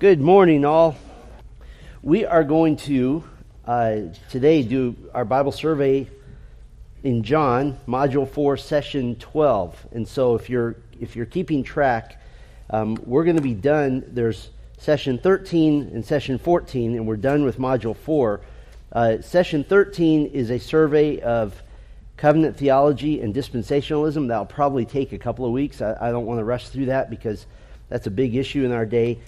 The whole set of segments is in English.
Good morning, all. We are going to uh, today do our Bible survey in John, Module Four, Session Twelve. And so, if you're if you're keeping track, um, we're going to be done. There's Session 13 and Session 14, and we're done with Module Four. Uh, session 13 is a survey of covenant theology and dispensationalism. That'll probably take a couple of weeks. I, I don't want to rush through that because that's a big issue in our day.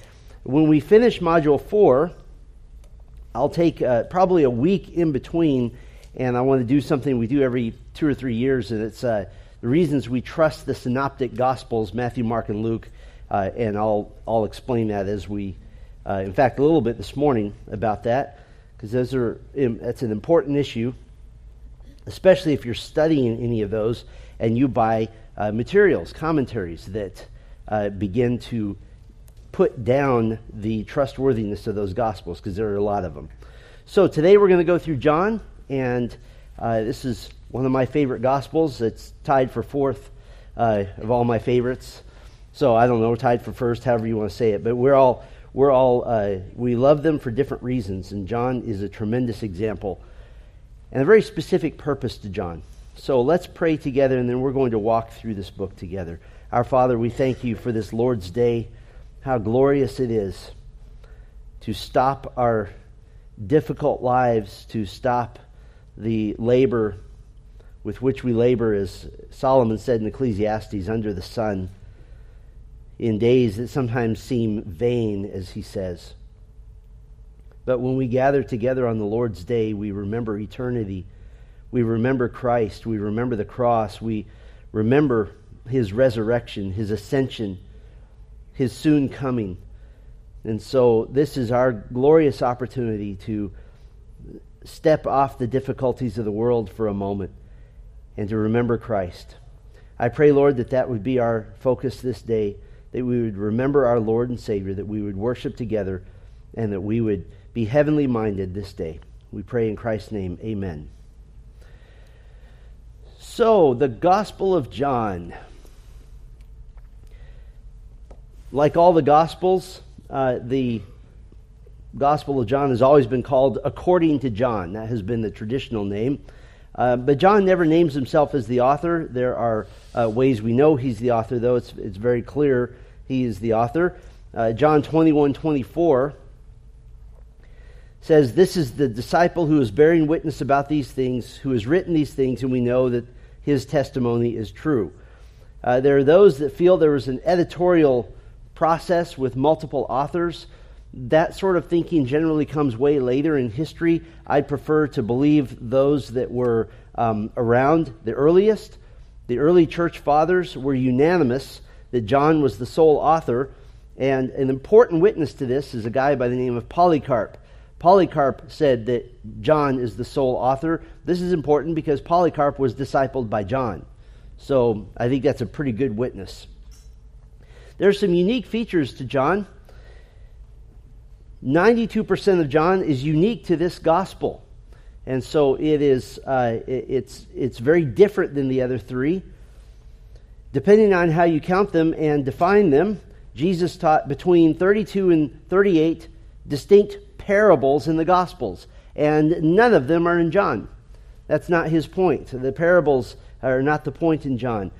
When we finish Module 4, I'll take uh, probably a week in between, and I want to do something we do every two or three years, and it's uh, the reasons we trust the synoptic gospels, Matthew, Mark, and Luke, uh, and I'll, I'll explain that as we, uh, in fact, a little bit this morning about that, because those are that's an important issue, especially if you're studying any of those and you buy uh, materials, commentaries that uh, begin to put down the trustworthiness of those gospels because there are a lot of them. So today we're going to go through John, and uh, this is one of my favorite gospels. It's tied for fourth uh, of all my favorites. So I don't know, tied for first, however you want to say it. But we're all we're all uh, we love them for different reasons, and John is a tremendous example and a very specific purpose to John. So let's pray together, and then we're going to walk through this book together. Our Father, we thank you for this Lord's Day how glorious it is to stop our difficult lives, to stop the labor with which we labor, as Solomon said in Ecclesiastes, under the sun, in days that sometimes seem vain, as he says. But when we gather together on the Lord's day, we remember eternity. We remember Christ. We remember the cross. We remember his resurrection, his ascension his soon coming. And so, this is our glorious opportunity to step off the difficulties of the world for a moment and to remember Christ. I pray, Lord, that that would be our focus this day, that we would remember our Lord and Savior, that we would worship together, and that we would be heavenly minded this day. We pray in Christ's name. Amen. So, the Gospel of John like all the Gospels, uh, the Gospel of John has always been called according to John. That has been the traditional name. Uh, but John never names himself as the author. There are uh, ways we know he's the author, though it's, it's very clear he is the author. Uh, John 21 24 says, This is the disciple who is bearing witness about these things, who has written these things, and we know that his testimony is true. Uh, there are those that feel there was an editorial process with multiple authors. That sort of thinking generally comes way later in history. I prefer to believe those that were um, around the earliest. The early church fathers were unanimous that John was the sole author. And an important witness to this is a guy by the name of Polycarp. Polycarp said that John is the sole author. This is important because Polycarp was discipled by John. So I think that's a pretty good witness. There are some unique features to John. 92% of John is unique to this gospel. And so it is, uh, it's, it's very different than the other three. Depending on how you count them and define them, Jesus taught between 32 and 38 distinct parables in the Gospels, and none of them are in John. That's not his point. The parables are not the point in John.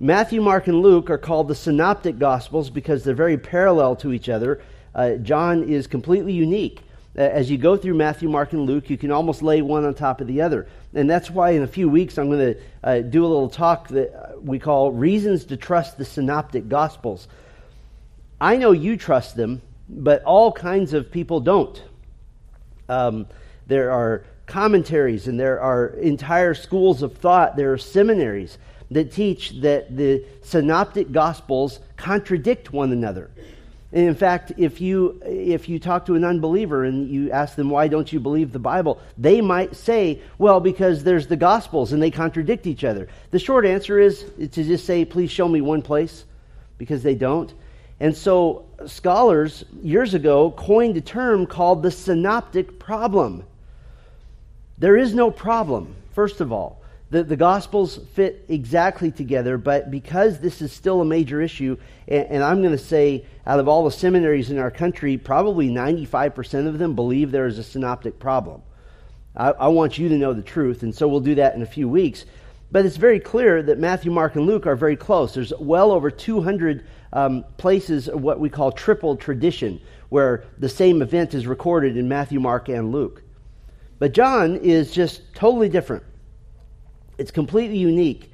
Matthew, Mark, and Luke are called the synoptic gospels because they're very parallel to each other. Uh, John is completely unique. As you go through Matthew, Mark, and Luke, you can almost lay one on top of the other. And that's why in a few weeks I'm going to uh, do a little talk that we call Reasons to Trust the Synoptic Gospels. I know you trust them, but all kinds of people don't. Um, there are commentaries and there are entire schools of thought, there are seminaries that teach that the synoptic gospels contradict one another. And in fact, if you, if you talk to an unbeliever and you ask them, why don't you believe the Bible? They might say, well, because there's the gospels and they contradict each other. The short answer is to just say, please show me one place, because they don't. And so scholars years ago coined a term called the synoptic problem. There is no problem, first of all. The, the Gospels fit exactly together, but because this is still a major issue, and, and I'm going to say out of all the seminaries in our country, probably 95% of them believe there is a synoptic problem. I, I want you to know the truth, and so we'll do that in a few weeks. But it's very clear that Matthew, Mark, and Luke are very close. There's well over 200 um, places of what we call triple tradition, where the same event is recorded in Matthew, Mark, and Luke. But John is just totally different. It's completely unique.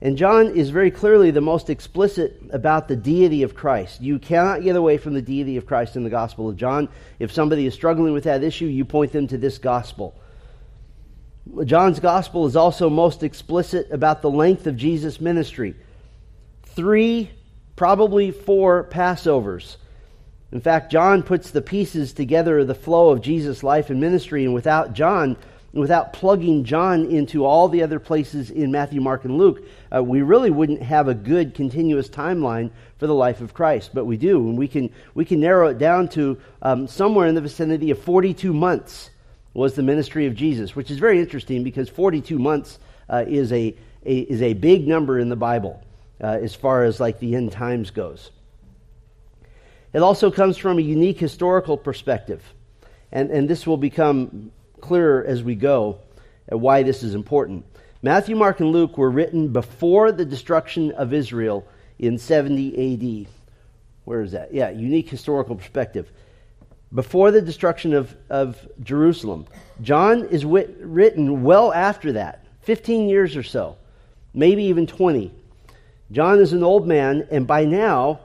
And John is very clearly the most explicit about the deity of Christ. You cannot get away from the deity of Christ in the Gospel of John. If somebody is struggling with that issue, you point them to this Gospel. John's Gospel is also most explicit about the length of Jesus' ministry. Three, probably four Passovers. In fact, John puts the pieces together of the flow of Jesus' life and ministry, and without John, without plugging John into all the other places in Matthew, Mark, and Luke, uh, we really wouldn't have a good continuous timeline for the life of Christ. But we do, and we can we can narrow it down to um, somewhere in the vicinity of 42 months was the ministry of Jesus, which is very interesting because 42 months uh, is a, a, is a big number in the Bible uh, as far as like the end times goes. It also comes from a unique historical perspective, and, and this will become clearer as we go at why this is important. Matthew, Mark, and Luke were written before the destruction of Israel in 70 AD. Where is that? Yeah, unique historical perspective before the destruction of, of Jerusalem. John is wit- written well after that, 15 years or so, maybe even 20. John is an old man, and by now,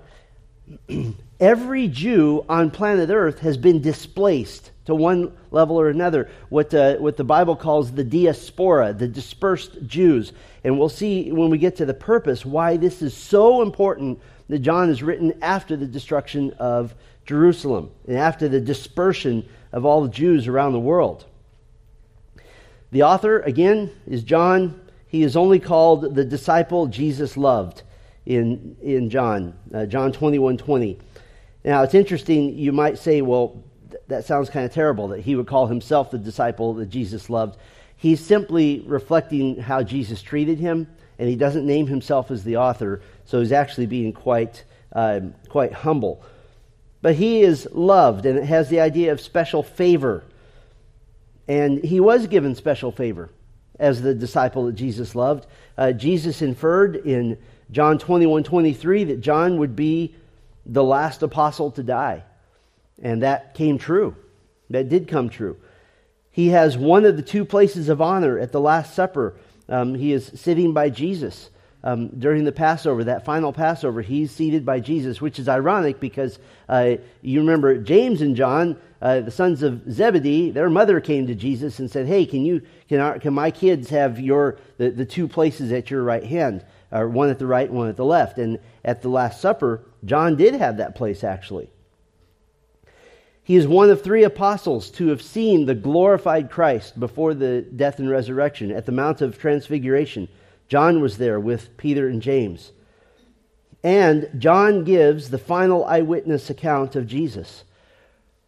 every Jew on planet Earth has been displaced to one level or another, what, uh, what the Bible calls the diaspora, the dispersed Jews. And we'll see when we get to the purpose why this is so important that John is written after the destruction of Jerusalem and after the dispersion of all the Jews around the world. The author, again, is John. He is only called the disciple Jesus loved in, in John, uh, John 21 20. Now, it's interesting, you might say, well, th- that sounds kind of terrible that he would call himself the disciple that Jesus loved. He's simply reflecting how Jesus treated him, and he doesn't name himself as the author, so he's actually being quite, uh, quite humble. But he is loved, and it has the idea of special favor. And he was given special favor as the disciple that Jesus loved. Uh, Jesus inferred in John 21 23 that John would be the last apostle to die. And that came true. That did come true. He has one of the two places of honor at the Last Supper. Um, he is sitting by Jesus um, during the Passover, that final Passover, he's seated by Jesus, which is ironic because uh, you remember James and John, uh, the sons of Zebedee, their mother came to Jesus and said, "Hey, can you can, our, can my kids have your the, the two places at your right hand, or one at the right, one at the left?" And at the Last Supper, John did have that place actually. He is one of three apostles to have seen the glorified Christ before the death and resurrection at the Mount of Transfiguration. John was there with Peter and James. And John gives the final eyewitness account of Jesus,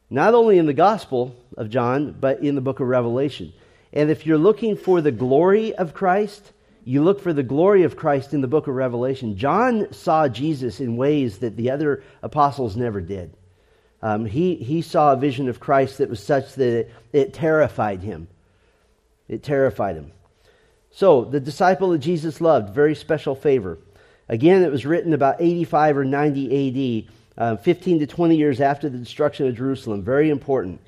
not only in the Gospel of John, but in the book of Revelation. And if you're looking for the glory of Christ, you look for the glory of Christ in the book of Revelation. John saw Jesus in ways that the other apostles never did. Um, he, he saw a vision of Christ that was such that it, it terrified him. It terrified him. So, the disciple that Jesus loved, very special favor. Again, it was written about 85 or 90 AD, uh, 15 to 20 years after the destruction of Jerusalem. Very important.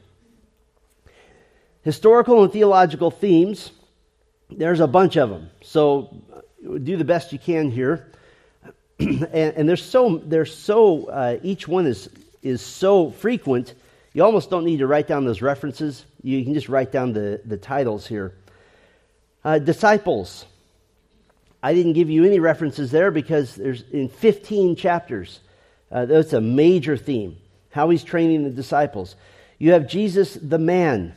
Historical and theological themes, there's a bunch of them. So, do the best you can here. and, and there's so, there's so uh, each one is, is so frequent, you almost don't need to write down those references. You can just write down the, the titles here. Uh, disciples. I didn't give you any references there because there's in 15 chapters. Uh, that's a major theme. How he's training the disciples. You have Jesus the man.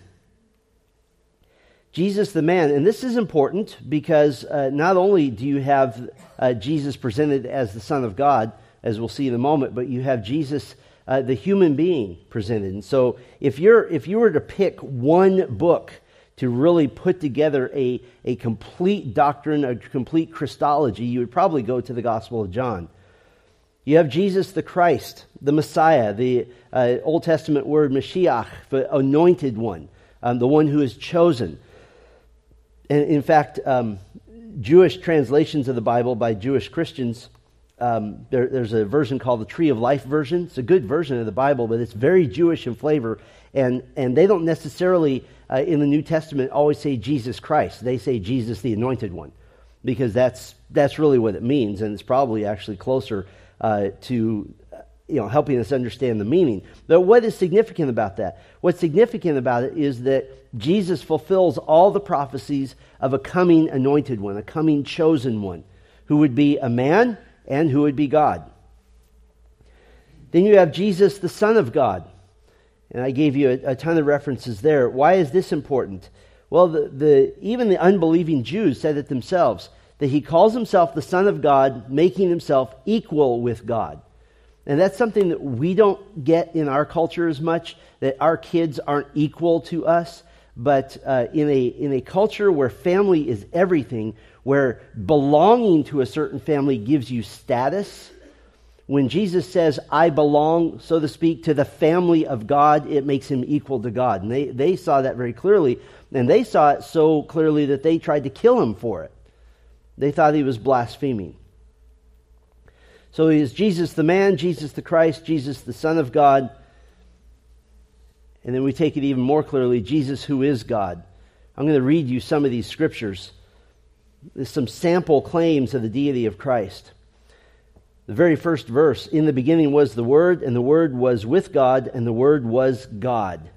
Jesus the man. And this is important because uh, not only do you have uh, Jesus presented as the Son of God, as we'll see in a moment, but you have Jesus, uh, the human being, presented. And so if, you're, if you were to pick one book to really put together a, a complete doctrine, a complete Christology, you would probably go to the Gospel of John. You have Jesus the Christ, the Messiah, the uh, Old Testament word Mashiach, the anointed one, um, the one who is chosen. And in fact, um, Jewish translations of the Bible by Jewish Christians, um, there, there's a version called the Tree of Life version. It's a good version of the Bible, but it's very Jewish in flavor. And, and they don't necessarily, uh, in the New Testament, always say Jesus Christ. They say Jesus the Anointed One, because that's, that's really what it means. And it's probably actually closer uh, to you know, helping us understand the meaning. But what is significant about that? What's significant about it is that Jesus fulfills all the prophecies of a coming anointed one, a coming chosen one, who would be a man and who would be God. Then you have Jesus, the Son of God. And I gave you a, a ton of references there. Why is this important? Well, the, the, even the unbelieving Jews said it themselves that he calls himself the Son of God, making himself equal with God. And that's something that we don't get in our culture as much, that our kids aren't equal to us. But uh, in, a, in a culture where family is everything, where belonging to a certain family gives you status, when Jesus says, I belong, so to speak, to the family of God, it makes him equal to God. And they, they saw that very clearly. And they saw it so clearly that they tried to kill him for it. They thought he was blaspheming. So he is Jesus the man, Jesus the Christ, Jesus the Son of God. And then we take it even more clearly Jesus who is God. I'm going to read you some of these scriptures. There's some sample claims of the deity of Christ. The very first verse In the beginning was the Word, and the Word was with God, and the Word was God.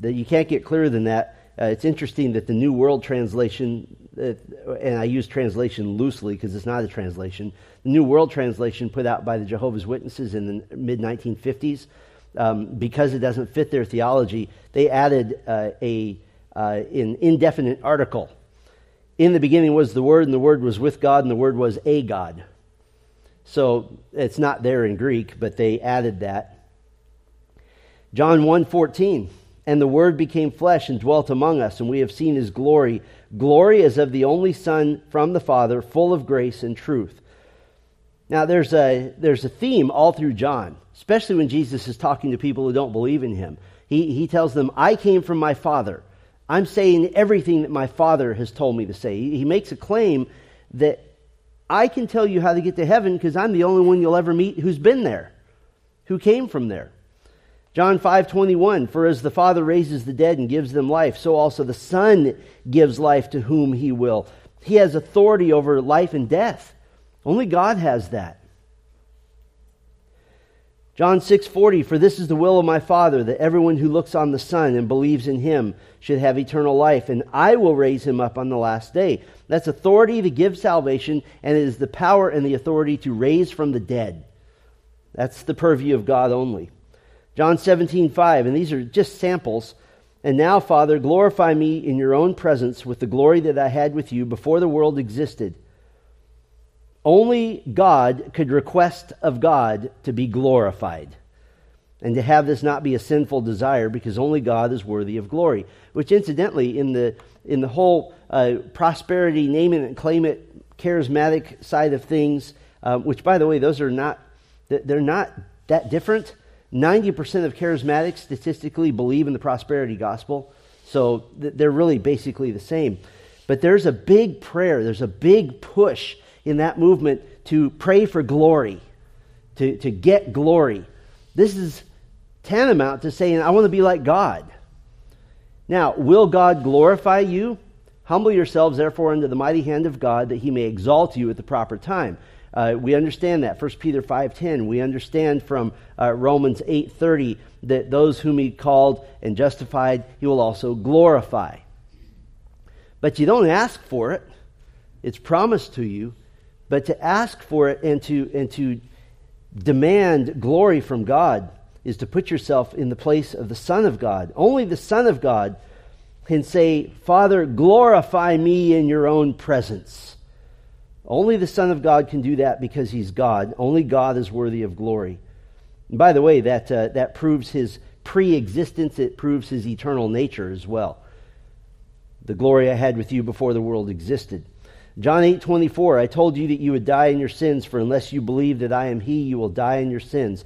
That you can't get clearer than that. Uh, it's interesting that the New World Translation and I use translation loosely because it's not a translation. The New World Translation, put out by the Jehovah's Witnesses in the mid 1950s, um, because it doesn't fit their theology, they added uh, a uh, an indefinite article. In the beginning was the Word, and the Word was with God, and the Word was a God. So it's not there in Greek, but they added that. John 1:14 and the Word became flesh and dwelt among us, and we have seen his glory. Glory as of the only Son from the Father, full of grace and truth. Now, there's a, there's a theme all through John, especially when Jesus is talking to people who don't believe in him. He, he tells them, I came from my Father. I'm saying everything that my Father has told me to say. He, he makes a claim that I can tell you how to get to heaven because I'm the only one you'll ever meet who's been there, who came from there. John 5:21 For as the Father raises the dead and gives them life so also the Son gives life to whom he will. He has authority over life and death. Only God has that. John 6:40 For this is the will of my Father that everyone who looks on the Son and believes in him should have eternal life and I will raise him up on the last day. That's authority to give salvation and it is the power and the authority to raise from the dead. That's the purview of God only. John 17, 5, and these are just samples. And now, Father, glorify me in your own presence with the glory that I had with you before the world existed. Only God could request of God to be glorified and to have this not be a sinful desire because only God is worthy of glory. Which, incidentally, in the, in the whole uh, prosperity, name it and claim it, charismatic side of things, uh, which, by the way, those are not, they're not that different. 90% of charismatics statistically believe in the prosperity gospel. So they're really basically the same. But there's a big prayer, there's a big push in that movement to pray for glory, to, to get glory. This is tantamount to saying, I want to be like God. Now, will God glorify you? Humble yourselves, therefore, under the mighty hand of God, that he may exalt you at the proper time. Uh, we understand that 1 Peter 5:10. We understand from uh, Romans 8:30 that those whom he called and justified, he will also glorify. But you don't ask for it. It's promised to you, but to ask for it and to and to demand glory from God is to put yourself in the place of the Son of God. Only the Son of God can say, "Father, glorify me in your own presence." Only the Son of God can do that because he's God. Only God is worthy of glory. And by the way, that, uh, that proves his pre existence, it proves his eternal nature as well. the glory I had with you before the world existed. John 8 24, I told you that you would die in your sins, for unless you believe that I am He, you will die in your sins.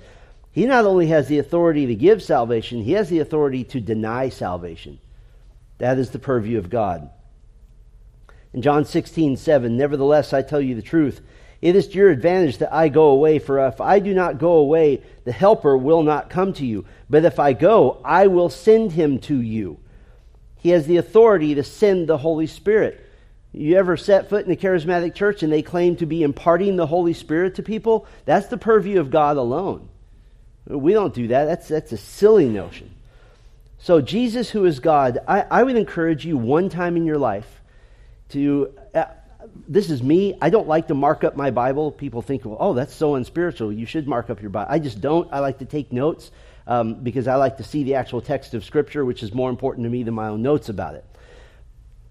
He not only has the authority to give salvation, He has the authority to deny salvation. That is the purview of God. In John 16 7, nevertheless, I tell you the truth. It is to your advantage that I go away, for if I do not go away, the Helper will not come to you. But if I go, I will send him to you. He has the authority to send the Holy Spirit. You ever set foot in a charismatic church and they claim to be imparting the Holy Spirit to people? That's the purview of God alone. We don't do that. That's, that's a silly notion. So, Jesus, who is God, I, I would encourage you one time in your life to. Uh, this is me. I don't like to mark up my Bible. People think, well, oh, that's so unspiritual. You should mark up your Bible. I just don't. I like to take notes um, because I like to see the actual text of Scripture, which is more important to me than my own notes about it.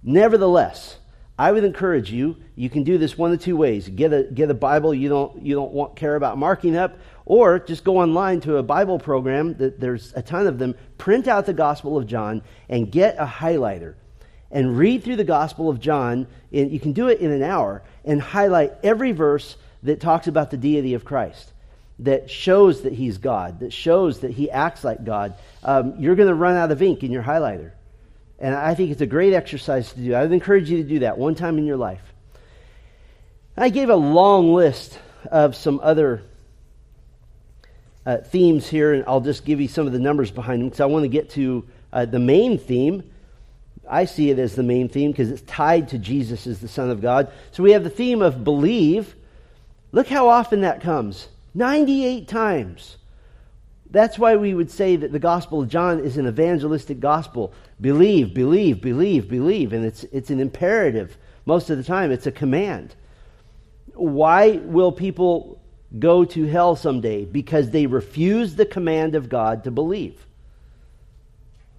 Nevertheless, I would encourage you. You can do this one of two ways: get a get a Bible you don't you don't want care about marking up, or just go online to a Bible program. That there's a ton of them. Print out the Gospel of John and get a highlighter and read through the Gospel of John. In, you can do it in an hour and highlight every verse that talks about the deity of Christ, that shows that he's God, that shows that he acts like God. Um, you're going to run out of ink in your highlighter. And I think it's a great exercise to do. I would encourage you to do that one time in your life. I gave a long list of some other uh, themes here, and I'll just give you some of the numbers behind them because I want to get to uh, the main theme I see it as the main theme because it's tied to Jesus as the Son of God. So we have the theme of believe. Look how often that comes 98 times. That's why we would say that the Gospel of John is an evangelistic gospel. Believe, believe, believe, believe. And it's, it's an imperative. Most of the time, it's a command. Why will people go to hell someday? Because they refuse the command of God to believe.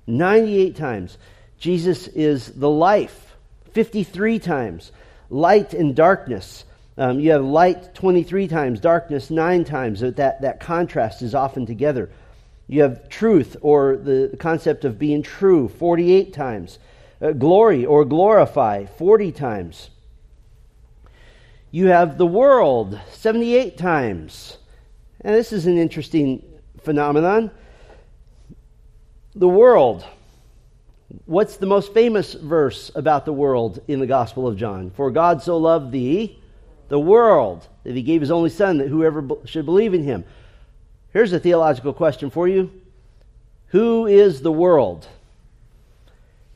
98 times. Jesus is the life 53 times. Light and darkness. Um, you have light 23 times, darkness 9 times. That, that contrast is often together. You have truth or the concept of being true 48 times. Uh, glory or glorify 40 times. You have the world 78 times. And this is an interesting phenomenon. The world What's the most famous verse about the world in the Gospel of John? For God so loved the, the world that he gave his only Son that whoever should believe in him. Here's a theological question for you Who is the world?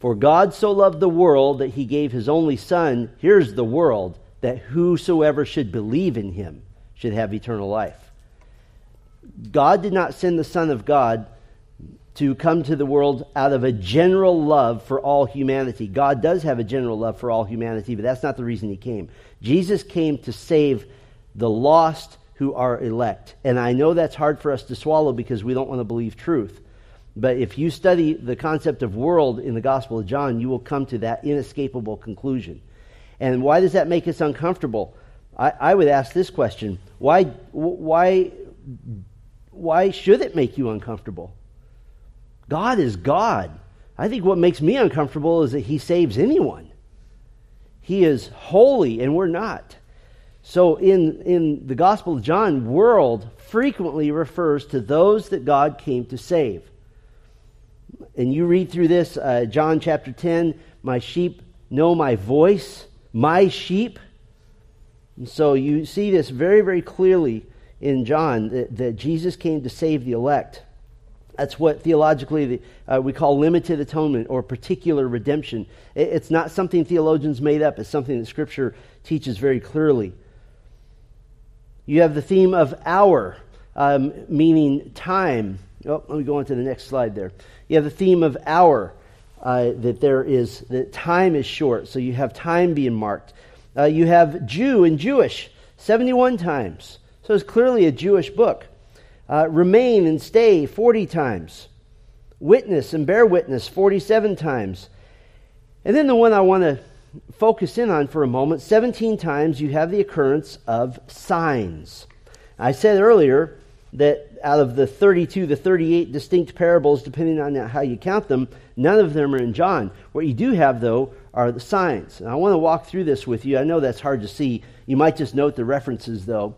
For God so loved the world that he gave his only Son, here's the world, that whosoever should believe in him should have eternal life. God did not send the Son of God to come to the world out of a general love for all humanity. God does have a general love for all humanity, but that's not the reason he came. Jesus came to save the lost who are elect. And I know that's hard for us to swallow because we don't want to believe truth. But if you study the concept of world in the Gospel of John, you will come to that inescapable conclusion. And why does that make us uncomfortable? I, I would ask this question why, why, why should it make you uncomfortable? God is God. I think what makes me uncomfortable is that He saves anyone. He is holy, and we're not. So, in, in the Gospel of John, world frequently refers to those that God came to save. And you read through this, uh, John chapter 10, my sheep know my voice, my sheep. And so you see this very, very clearly in John that, that Jesus came to save the elect. That's what theologically uh, we call limited atonement or particular redemption. It's not something theologians made up, it's something that Scripture teaches very clearly. You have the theme of hour, um, meaning time. Oh, let me go on to the next slide there. You have the theme of hour, uh, that there is, that time is short, so you have time being marked. Uh, you have Jew and Jewish, 71 times. So it's clearly a Jewish book. Uh, remain and stay 40 times. Witness and bear witness 47 times. And then the one I want to focus in on for a moment 17 times you have the occurrence of signs. I said earlier that out of the 32 to 38 distinct parables, depending on how you count them, none of them are in John. What you do have, though, are the signs. And I want to walk through this with you. I know that's hard to see. You might just note the references, though.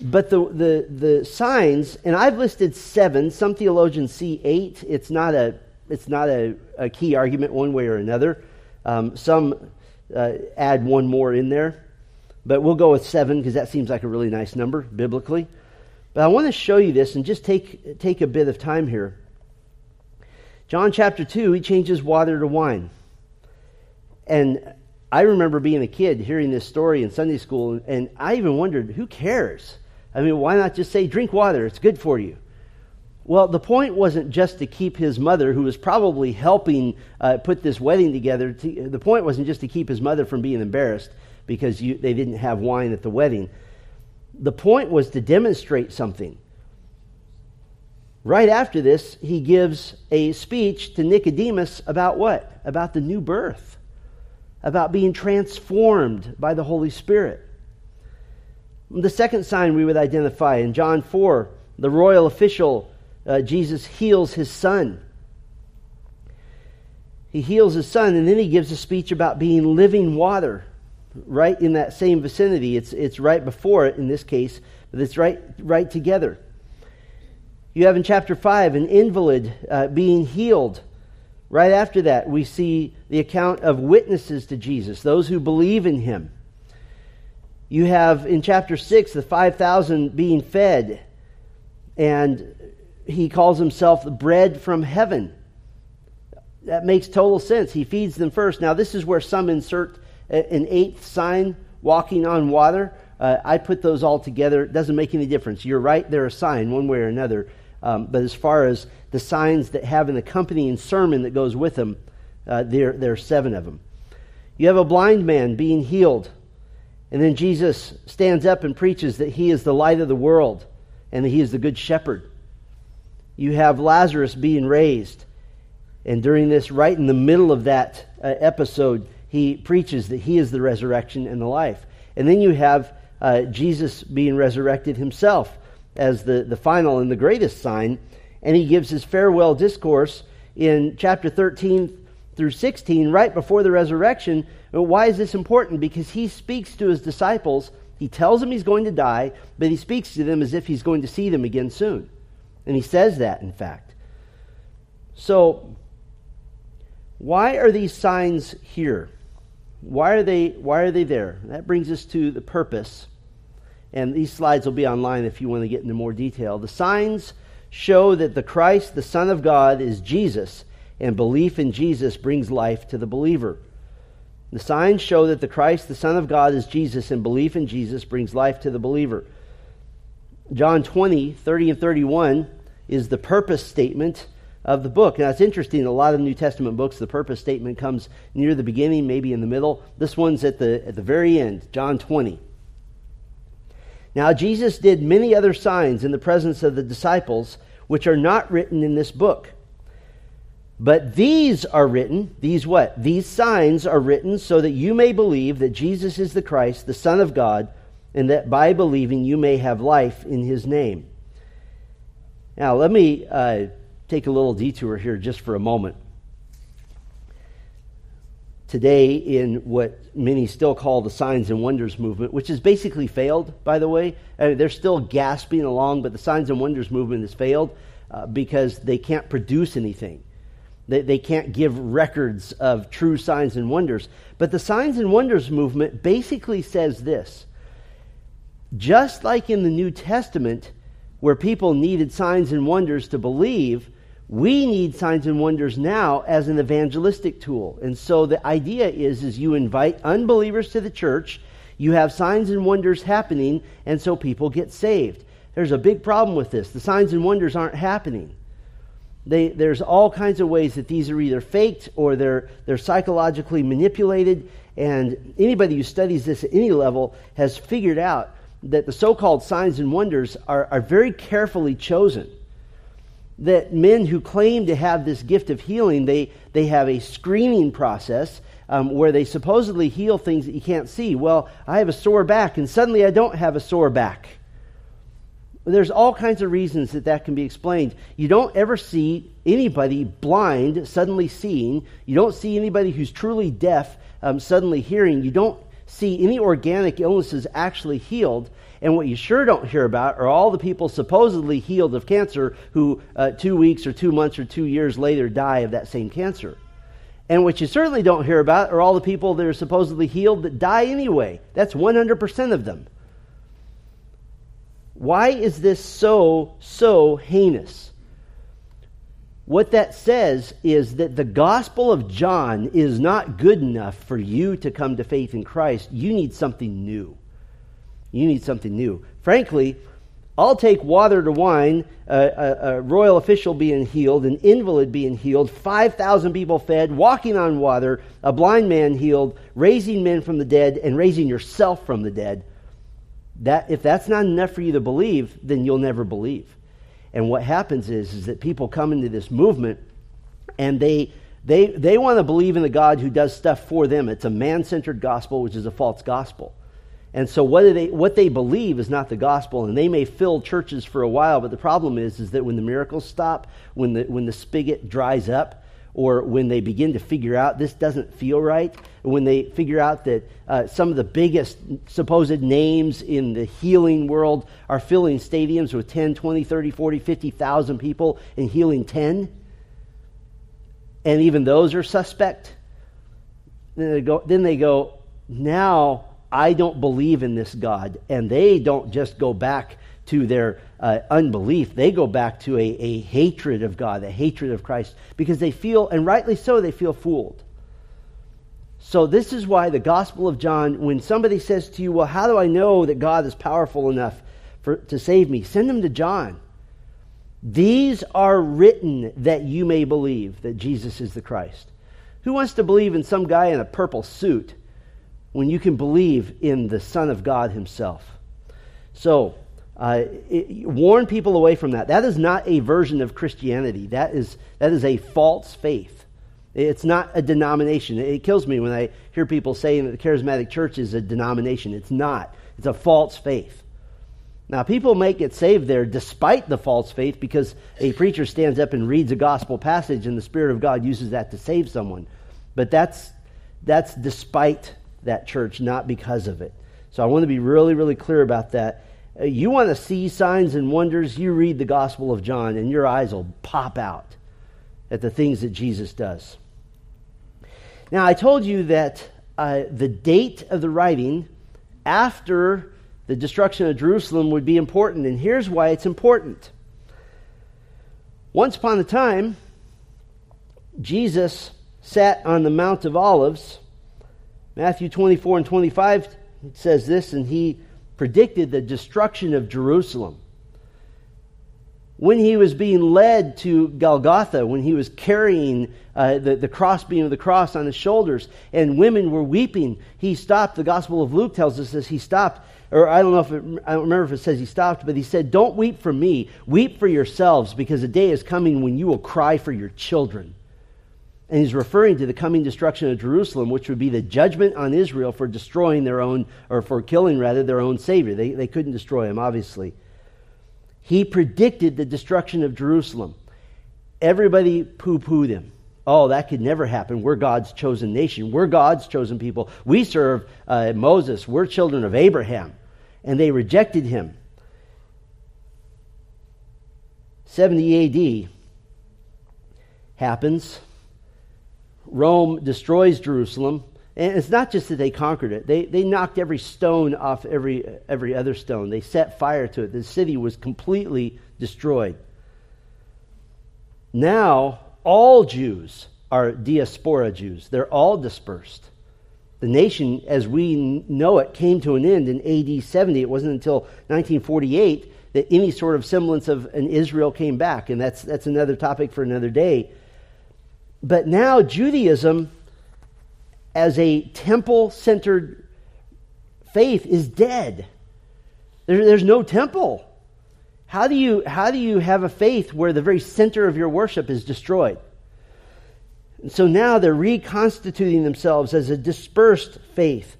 But the, the, the signs, and I've listed seven. Some theologians see eight. It's not a, it's not a, a key argument one way or another. Um, some uh, add one more in there. But we'll go with seven because that seems like a really nice number biblically. But I want to show you this and just take, take a bit of time here. John chapter 2, he changes water to wine. And I remember being a kid hearing this story in Sunday school, and I even wondered, who cares? I mean, why not just say, drink water? It's good for you. Well, the point wasn't just to keep his mother, who was probably helping uh, put this wedding together, to, the point wasn't just to keep his mother from being embarrassed because you, they didn't have wine at the wedding. The point was to demonstrate something. Right after this, he gives a speech to Nicodemus about what? About the new birth, about being transformed by the Holy Spirit. The second sign we would identify in John 4, the royal official, uh, Jesus heals his son. He heals his son, and then he gives a speech about being living water right in that same vicinity. It's, it's right before it in this case, but it's right, right together. You have in chapter 5 an invalid uh, being healed. Right after that, we see the account of witnesses to Jesus, those who believe in him. You have in chapter 6 the 5,000 being fed, and he calls himself the bread from heaven. That makes total sense. He feeds them first. Now, this is where some insert an eighth sign, walking on water. Uh, I put those all together. It doesn't make any difference. You're right, they're a sign, one way or another. Um, but as far as the signs that have an accompanying sermon that goes with them, uh, there, there are seven of them. You have a blind man being healed. And then Jesus stands up and preaches that he is the light of the world and that he is the good shepherd. You have Lazarus being raised. And during this, right in the middle of that uh, episode, he preaches that he is the resurrection and the life. And then you have uh, Jesus being resurrected himself as the, the final and the greatest sign. And he gives his farewell discourse in chapter 13 through 16, right before the resurrection, why is this important? Because he speaks to his disciples. He tells them he's going to die, but he speaks to them as if he's going to see them again soon. And he says that, in fact. So, why are these signs here? Why are they, why are they there? That brings us to the purpose. And these slides will be online if you want to get into more detail. The signs show that the Christ, the Son of God, is Jesus, and belief in Jesus brings life to the believer. The signs show that the Christ, the Son of God, is Jesus, and belief in Jesus brings life to the believer. John 20, 30 and 31 is the purpose statement of the book. Now, it's interesting, a lot of New Testament books, the purpose statement comes near the beginning, maybe in the middle. This one's at the, at the very end, John 20. Now, Jesus did many other signs in the presence of the disciples, which are not written in this book. But these are written, these what? These signs are written so that you may believe that Jesus is the Christ, the Son of God, and that by believing you may have life in his name. Now, let me uh, take a little detour here just for a moment. Today, in what many still call the signs and wonders movement, which has basically failed, by the way, I mean, they're still gasping along, but the signs and wonders movement has failed uh, because they can't produce anything. They, they can't give records of true signs and wonders. But the signs and wonders movement basically says this just like in the New Testament, where people needed signs and wonders to believe, we need signs and wonders now as an evangelistic tool. And so the idea is, is you invite unbelievers to the church, you have signs and wonders happening, and so people get saved. There's a big problem with this. The signs and wonders aren't happening. They, there's all kinds of ways that these are either faked or they're, they're psychologically manipulated. And anybody who studies this at any level has figured out that the so called signs and wonders are, are very carefully chosen. That men who claim to have this gift of healing, they, they have a screening process um, where they supposedly heal things that you can't see. Well, I have a sore back, and suddenly I don't have a sore back. There's all kinds of reasons that that can be explained. You don't ever see anybody blind suddenly seeing. You don't see anybody who's truly deaf um, suddenly hearing. You don't see any organic illnesses actually healed. And what you sure don't hear about are all the people supposedly healed of cancer who uh, two weeks or two months or two years later die of that same cancer. And what you certainly don't hear about are all the people that are supposedly healed that die anyway. That's 100% of them. Why is this so, so heinous? What that says is that the Gospel of John is not good enough for you to come to faith in Christ. You need something new. You need something new. Frankly, I'll take water to wine, a, a, royal official being healed, an invalid being healed, 5,000 people fed, walking on water, a blind man healed, raising men from the dead, and raising yourself from the dead. That, if that's not enough for you to believe, then you'll never believe. And what happens is, is that people come into this movement and they, they, they want to believe in the God who does stuff for them. It's a man centered gospel, which is a false gospel. And so what, they, what they believe is not the gospel, and they may fill churches for a while, but the problem is, is that when the miracles stop, when the, when the spigot dries up, or when they begin to figure out this doesn't feel right, when they figure out that uh, some of the biggest supposed names in the healing world are filling stadiums with 10, 20, 30, 40, 50,000 people and healing 10, and even those are suspect, then they go, then they go now I don't believe in this God. And they don't just go back to their uh, unbelief, they go back to a, a hatred of God, a hatred of Christ, because they feel, and rightly so, they feel fooled. So, this is why the Gospel of John, when somebody says to you, Well, how do I know that God is powerful enough for, to save me? Send them to John. These are written that you may believe that Jesus is the Christ. Who wants to believe in some guy in a purple suit when you can believe in the Son of God Himself. So, uh, it, warn people away from that. That is not a version of Christianity. That is, that is a false faith. It's not a denomination. It kills me when I hear people saying that the charismatic church is a denomination. It's not, it's a false faith. Now, people may get saved there despite the false faith because a preacher stands up and reads a gospel passage and the Spirit of God uses that to save someone. But that's, that's despite that church, not because of it. So I want to be really, really clear about that. Uh, you want to see signs and wonders, you read the Gospel of John, and your eyes will pop out at the things that Jesus does. Now, I told you that uh, the date of the writing after the destruction of Jerusalem would be important, and here's why it's important. Once upon a time, Jesus sat on the Mount of Olives Matthew 24 and 25 says this, and he predicted the destruction of Jerusalem. When he was being led to Golgotha, when he was carrying uh, the, the crossbeam of the cross on his shoulders, and women were weeping, he stopped. The Gospel of Luke tells us this. He stopped, or I don't know if it, I don't remember if it says he stopped, but he said, Don't weep for me. Weep for yourselves, because a day is coming when you will cry for your children. And he's referring to the coming destruction of Jerusalem, which would be the judgment on Israel for destroying their own, or for killing, rather, their own Savior. They, they couldn't destroy him, obviously. He predicted the destruction of Jerusalem. Everybody poo pooed him. Oh, that could never happen. We're God's chosen nation. We're God's chosen people. We serve uh, Moses. We're children of Abraham. And they rejected him. 70 AD happens Rome destroys Jerusalem. And it's not just that they conquered it, they, they knocked every stone off every, every other stone. They set fire to it. The city was completely destroyed. Now, all Jews are diaspora Jews, they're all dispersed. The nation, as we know it, came to an end in AD 70. It wasn't until 1948 that any sort of semblance of an Israel came back, and that's, that's another topic for another day. But now Judaism, as a temple centered faith, is dead. There, there's no temple. How do, you, how do you have a faith where the very center of your worship is destroyed? And so now they're reconstituting themselves as a dispersed faith.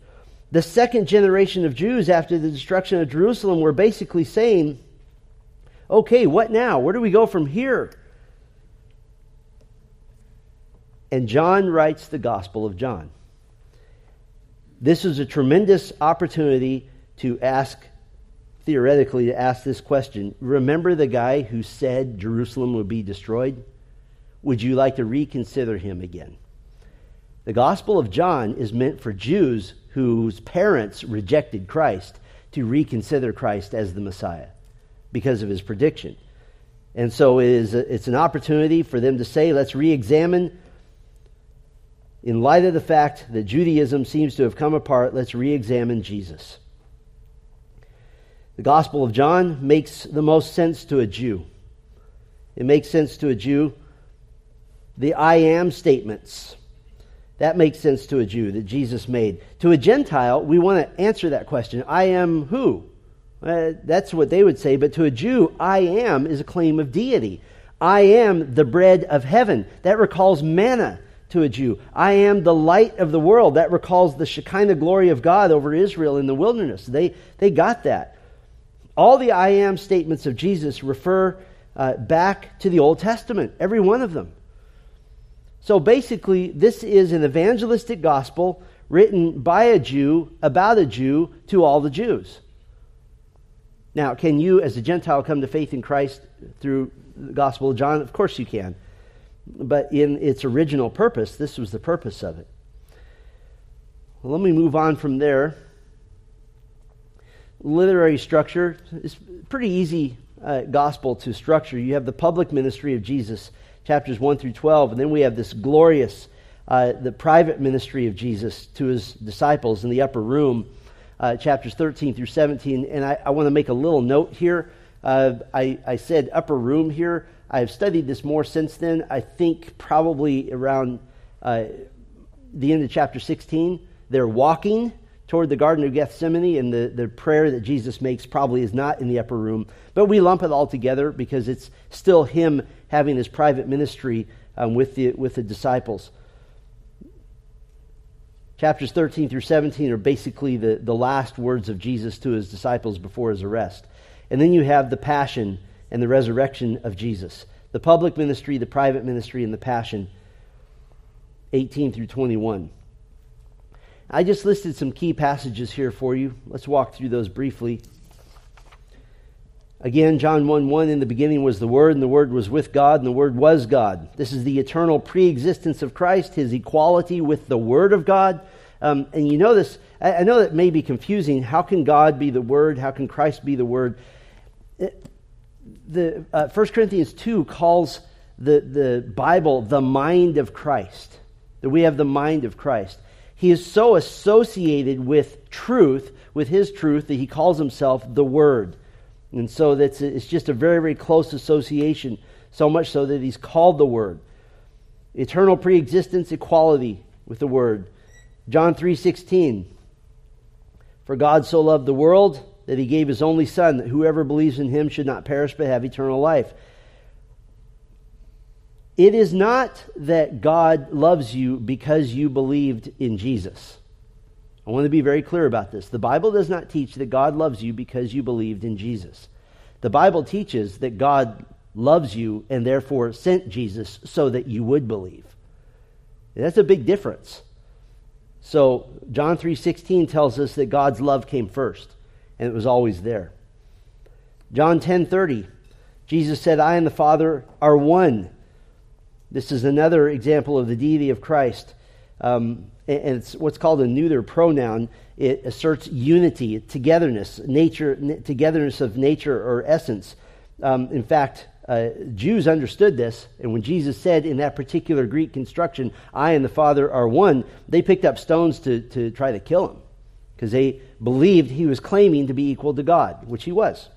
The second generation of Jews after the destruction of Jerusalem were basically saying, Okay, what now? Where do we go from here? And John writes the Gospel of John. This is a tremendous opportunity to ask, theoretically, to ask this question. Remember the guy who said Jerusalem would be destroyed? Would you like to reconsider him again? The Gospel of John is meant for Jews whose parents rejected Christ to reconsider Christ as the Messiah because of his prediction. And so it is a, it's an opportunity for them to say, let's re examine in light of the fact that Judaism seems to have come apart, let's re examine Jesus. The Gospel of John makes the most sense to a Jew. It makes sense to a Jew. The I am statements. That makes sense to a Jew that Jesus made. To a Gentile, we want to answer that question I am who? Uh, that's what they would say. But to a Jew, I am is a claim of deity. I am the bread of heaven. That recalls manna to a Jew. I am the light of the world. That recalls the Shekinah glory of God over Israel in the wilderness. They, they got that. All the I am statements of Jesus refer uh, back to the Old Testament, every one of them. So basically, this is an evangelistic gospel written by a Jew about a Jew to all the Jews. Now, can you, as a Gentile, come to faith in Christ through the Gospel of John? Of course you can but in its original purpose, this was the purpose of it. Well, let me move on from there. Literary structure is pretty easy uh, gospel to structure. You have the public ministry of Jesus, chapters 1 through 12, and then we have this glorious, uh, the private ministry of Jesus to his disciples in the upper room, uh, chapters 13 through 17. And I, I want to make a little note here. Uh, I, I said upper room here. I've studied this more since then. I think probably around uh, the end of chapter 16, they're walking toward the Garden of Gethsemane, and the, the prayer that Jesus makes probably is not in the upper room. But we lump it all together because it's still him having this private ministry um, with, the, with the disciples. Chapters 13 through 17 are basically the, the last words of Jesus to his disciples before his arrest. And then you have the passion and the resurrection of Jesus. The public ministry, the private ministry, and the passion, 18 through 21. I just listed some key passages here for you. Let's walk through those briefly. Again, John 1 1 In the beginning was the Word, and the Word was with God, and the Word was God. This is the eternal pre existence of Christ, his equality with the Word of God. Um, and you know this, I, know that may be confusing. How can God be the Word? How can Christ be the Word? The uh, 1 Corinthians 2 calls the, the Bible the mind of Christ, that we have the mind of Christ. He is so associated with truth, with his truth, that he calls himself the Word. And so that's, it's just a very, very close association, so much so that he's called the Word. Eternal preexistence, equality with the Word. John 3.16, For God so loved the world that he gave his only Son, that whoever believes in him should not perish but have eternal life. It is not that God loves you because you believed in Jesus. I want to be very clear about this. The Bible does not teach that God loves you because you believed in Jesus. The Bible teaches that God loves you and therefore sent Jesus so that you would believe. that's a big difference. So John 3:16 tells us that God's love came first and it was always there. John 10:30 Jesus said, "I and the Father are one." This is another example of the deity of Christ. Um, and it's what's called a neuter pronoun. It asserts unity, togetherness, nature, togetherness of nature or essence. Um, in fact, uh, Jews understood this, and when Jesus said in that particular Greek construction, "I and the Father are one," they picked up stones to to try to kill him because they believed he was claiming to be equal to God, which he was.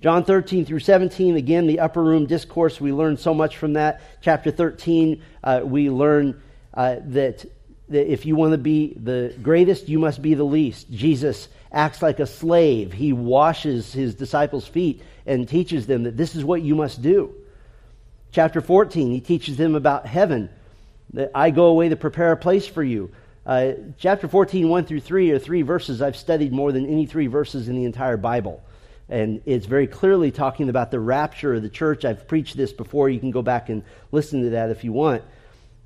John 13 through 17, again, the upper room discourse, we learn so much from that. Chapter 13, uh, we learn uh, that, that if you want to be the greatest, you must be the least. Jesus acts like a slave. He washes his disciples' feet and teaches them that this is what you must do. Chapter 14, he teaches them about heaven, that I go away to prepare a place for you. Uh, chapter 14, 1 through 3 are three verses I've studied more than any three verses in the entire Bible. And it's very clearly talking about the rapture of the church. I've preached this before. You can go back and listen to that if you want.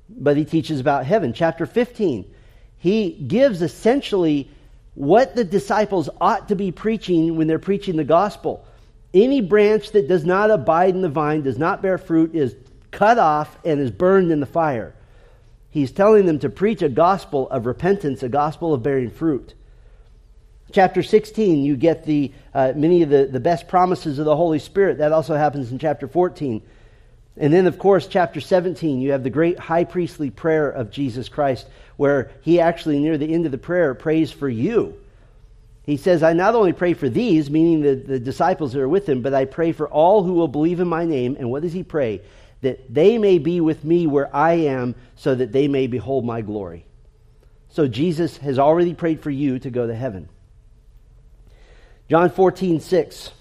But he teaches about heaven. Chapter 15, he gives essentially what the disciples ought to be preaching when they're preaching the gospel. Any branch that does not abide in the vine, does not bear fruit, is cut off and is burned in the fire. He's telling them to preach a gospel of repentance, a gospel of bearing fruit. Chapter 16, you get the, uh, many of the, the best promises of the Holy Spirit. That also happens in chapter 14. And then, of course, chapter 17, you have the great high priestly prayer of Jesus Christ, where he actually, near the end of the prayer, prays for you. He says, I not only pray for these, meaning the, the disciples that are with him, but I pray for all who will believe in my name. And what does he pray? That they may be with me where I am, so that they may behold my glory. So Jesus has already prayed for you to go to heaven. John 14, 6,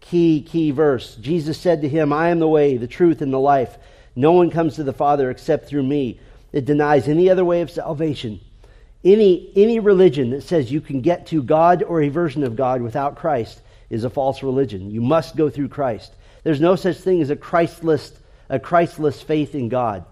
key, key verse. Jesus said to him, I am the way, the truth, and the life. No one comes to the Father except through me. It denies any other way of salvation. Any, any religion that says you can get to God or a version of God without Christ is a false religion. You must go through Christ. There's no such thing as a Christless, a Christless faith in God.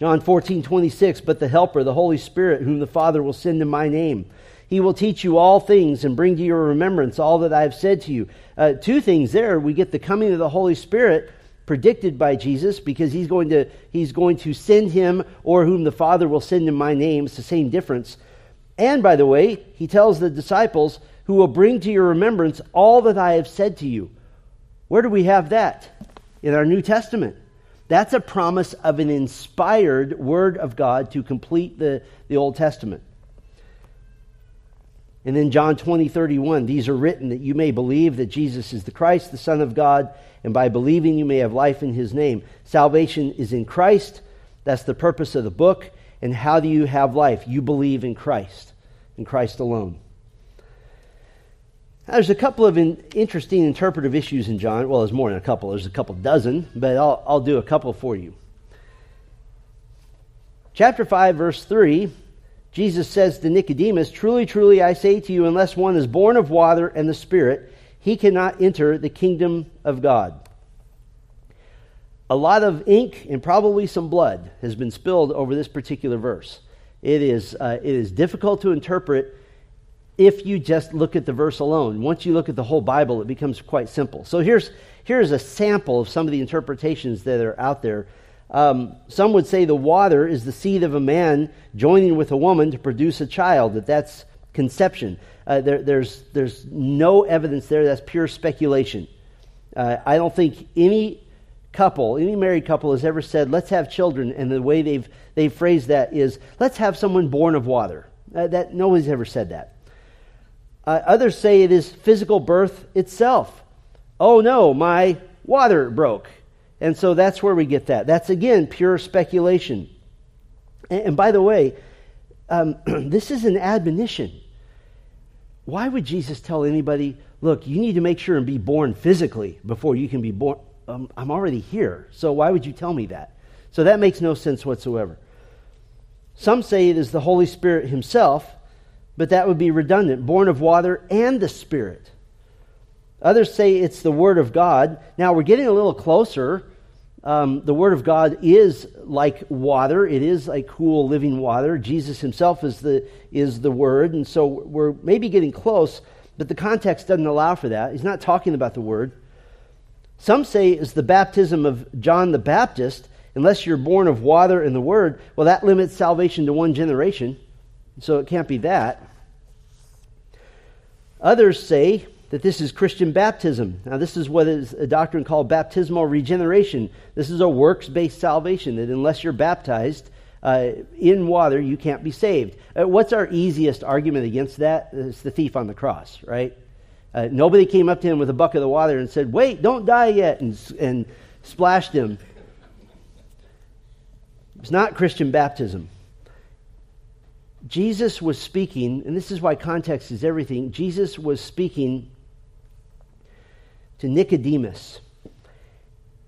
John 14, 26, but the Helper, the Holy Spirit, whom the Father will send in my name, he will teach you all things and bring to your remembrance all that I have said to you. Uh, two things there. We get the coming of the Holy Spirit predicted by Jesus because he's going to he's going to send him or whom the Father will send in my name. It's the same difference. And by the way, he tells the disciples who will bring to your remembrance all that I have said to you. Where do we have that? In our New Testament. That's a promise of an inspired word of God to complete the, the Old Testament. And then John 20, 31, these are written that you may believe that Jesus is the Christ, the Son of God, and by believing you may have life in his name. Salvation is in Christ. That's the purpose of the book. And how do you have life? You believe in Christ, in Christ alone. There's a couple of in, interesting interpretive issues in John. Well, there's more than a couple, there's a couple dozen, but I'll, I'll do a couple for you. Chapter 5, verse 3 Jesus says to Nicodemus, Truly, truly, I say to you, unless one is born of water and the Spirit, he cannot enter the kingdom of God. A lot of ink and probably some blood has been spilled over this particular verse. It is, uh, it is difficult to interpret if you just look at the verse alone. Once you look at the whole Bible, it becomes quite simple. So here's, here's a sample of some of the interpretations that are out there um, some would say the water is the seed of a man joining with a woman to produce a child, that that's conception. Uh, there, there's, there's no evidence there. That's pure speculation. Uh, I don't think any couple, any married couple, has ever said, let's have children, and the way they've, they've phrased that is, let's have someone born of water. Uh, that, nobody's ever said that. Uh, others say it is physical birth itself. Oh no, my water broke. And so that's where we get that. That's, again, pure speculation. And, and by the way, um, this is an admonition. Why would Jesus tell anybody, look, you need to make sure and be born physically before you can be born? Um, I'm already here, so why would you tell me that? So that makes no sense whatsoever. Some say it is the Holy Spirit Himself, but that would be redundant, born of water and the Spirit. Others say it's the Word of God. Now we're getting a little closer. Um, the Word of God is like water. It is like cool, living water. Jesus Himself is the is the Word, and so we're maybe getting close, but the context doesn't allow for that. He's not talking about the Word. Some say it's the baptism of John the Baptist. Unless you're born of water and the Word, well, that limits salvation to one generation, so it can't be that. Others say that this is Christian baptism. Now, this is what is a doctrine called baptismal regeneration. This is a works based salvation, that unless you're baptized uh, in water, you can't be saved. Uh, what's our easiest argument against that? It's the thief on the cross, right? Uh, nobody came up to him with a bucket of the water and said, Wait, don't die yet, and, and splashed him. It's not Christian baptism. Jesus was speaking, and this is why context is everything. Jesus was speaking to Nicodemus.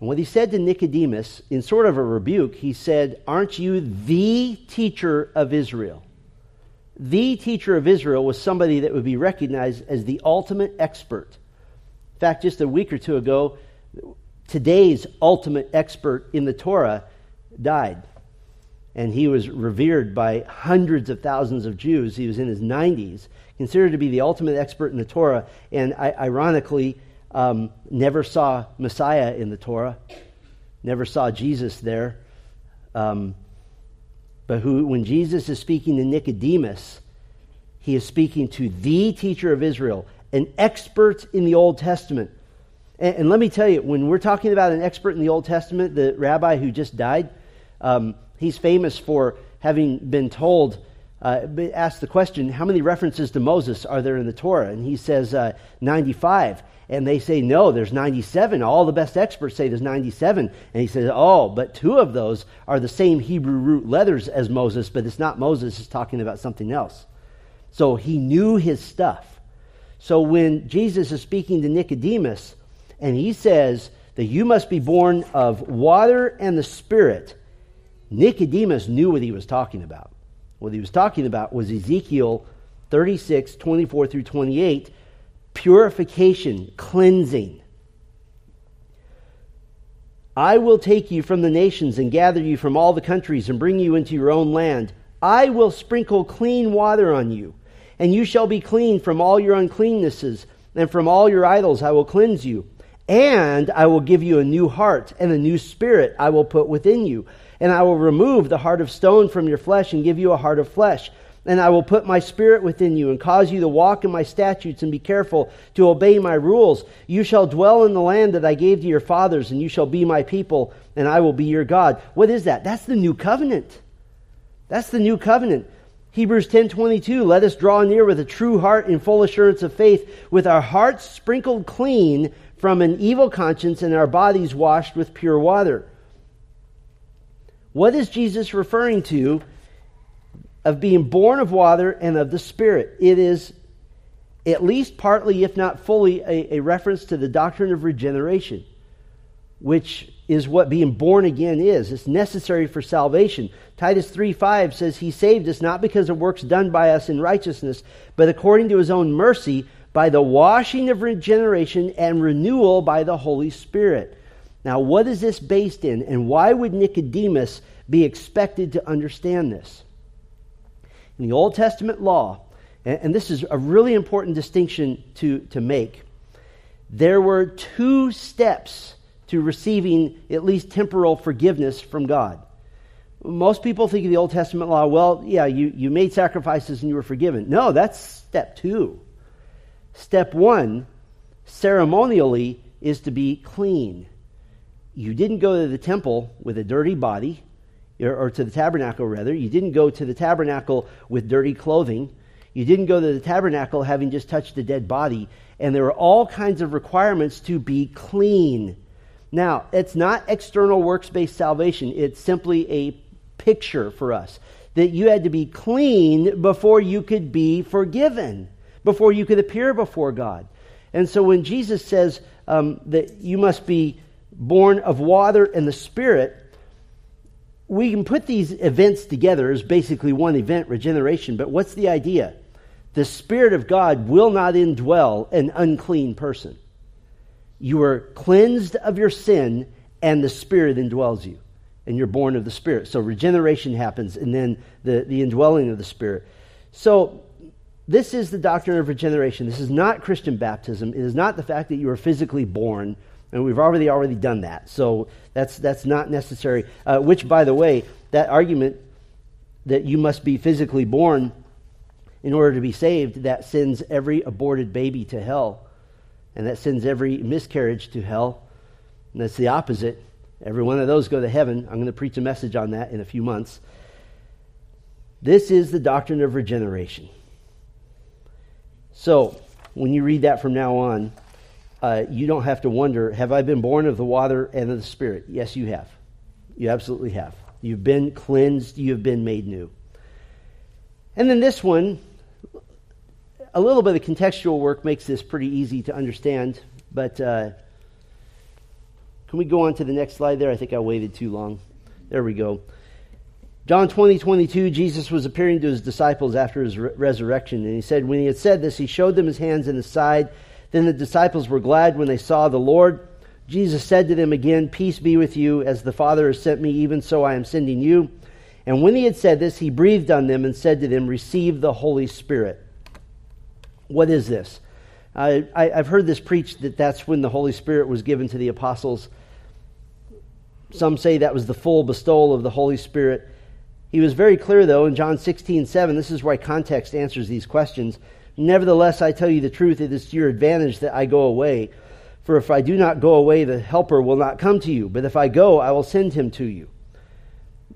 And what he said to Nicodemus, in sort of a rebuke, he said, Aren't you the teacher of Israel? the teacher of Israel was somebody that would be recognized as the ultimate expert. In fact, just a week or two ago, today's ultimate expert in the Torah died. And he was revered by hundreds of thousands of Jews. He was in his 90s, considered to be the ultimate expert in the Torah, and ironically, um, never saw Messiah in the Torah, never saw Jesus there. Um, but who, when Jesus is speaking to Nicodemus, he is speaking to the teacher of Israel, an expert in the Old Testament. And, and let me tell you, when we're talking about an expert in the Old Testament, the rabbi who just died, um, he's famous for having been told, uh, asked the question, how many references to Moses are there in the Torah? And he says uh, 95 and they say, no, there's 97. All the best experts say there's 97. And he says, oh, but two of those are the same Hebrew root letters as Moses, but it's not Moses, it's talking about something else. So he knew his stuff. So when Jesus is speaking to Nicodemus, and he says that you must be born of water and the Spirit, Nicodemus knew what he was talking about. What he was talking about was Ezekiel 36, 24 through 28, purification, cleansing. I will take you from the nations and gather you from all the countries and bring you into your own land. I will sprinkle clean water on you, and you shall be clean from all your uncleannesses, and from all your idols I will cleanse you. And I will give you a new heart, and a new spirit I will put within you. And I will remove the heart of stone from your flesh and give you a heart of flesh and I will put my spirit within you and cause you to walk in my statutes and be careful to obey my rules. You shall dwell in the land that I gave to your fathers, and you shall be my people, and I will be your God. What is that? That's the new covenant. That's the new covenant. Hebrews 10:22 Let us draw near with a true heart in full assurance of faith with our hearts sprinkled clean from an evil conscience and our bodies washed with pure water. What is Jesus referring to of being born of water and of the Spirit. It is at least partly, if not fully, a, a, reference to the doctrine of regeneration, which is what being born again is. It's necessary for salvation. Titus 3 5 says, He saved us not because of works done by us in righteousness, but according to His own mercy, by the washing of regeneration and renewal by the Holy Spirit. Now, what is this based in, and why would Nicodemus be expected to understand this? in the Old Testament law, and, this is a really important distinction to, to make, there were two steps to receiving at least temporal forgiveness from God. Most people think of the Old Testament law, well, yeah, you, you made sacrifices and you were forgiven. No, that's step two. Step one, ceremonially, is to be clean. You didn't go to the temple with a dirty body or to the tabernacle rather. You didn't go to the tabernacle with dirty clothing. You didn't go to the tabernacle having just touched a dead body. And there were all kinds of requirements to be clean. Now, it's not external works based salvation, it's simply a picture for us that you had to be clean before you could be forgiven, before you could appear before God. And so when Jesus says um, that you must be born of water and the Spirit, we can put these events together as basically one event, regeneration, but what's the idea? The Spirit of God will not indwell an unclean person. You are cleansed of your sin, and the Spirit indwells you, and you're born of the Spirit. So regeneration happens, and then the, the indwelling of the Spirit. So this is the doctrine of regeneration. This is not Christian baptism. It is not the fact that you are physically born and we've already already done that. So that's that's not necessary. Uh, which, by the way, that argument that you must be physically born in order to be saved that sends every aborted baby to hell, and that sends every miscarriage to hell. And that's the opposite. Every one of those go to heaven. I'm going to preach a message on that in a few months. This is the doctrine of regeneration. So, when you read that from now on, uh, you don't have to wonder, have I been born of the water and of the Spirit? Yes, you have. You absolutely have. You've been cleansed, you have been made new. And then this one, a little bit of contextual work makes this pretty easy to understand, but uh, can we go on to the next slide there? I think I waited too long. There we go. John 20, 22, Jesus was appearing to his disciples after his re- resurrection, and he said, When he had said this, he showed them his hands and his side. Then the disciples were glad when they saw the Lord. Jesus said to them again, Peace be with you, as the Father has sent me, even so I am sending you. And when he had said this, he breathed on them and said to them, Receive the Holy Spirit. What is this? I, have heard this preached that that's when the Holy Spirit was given to the apostles. Some say that was the full bestowal of the Holy Spirit. He was very clear, though, in John 16, 7. This is why context answers these questions. Nevertheless, I tell you the truth, it is to your advantage that I go away. For if I do not go away, the Helper will not come to you. But if I go, I will send him to you.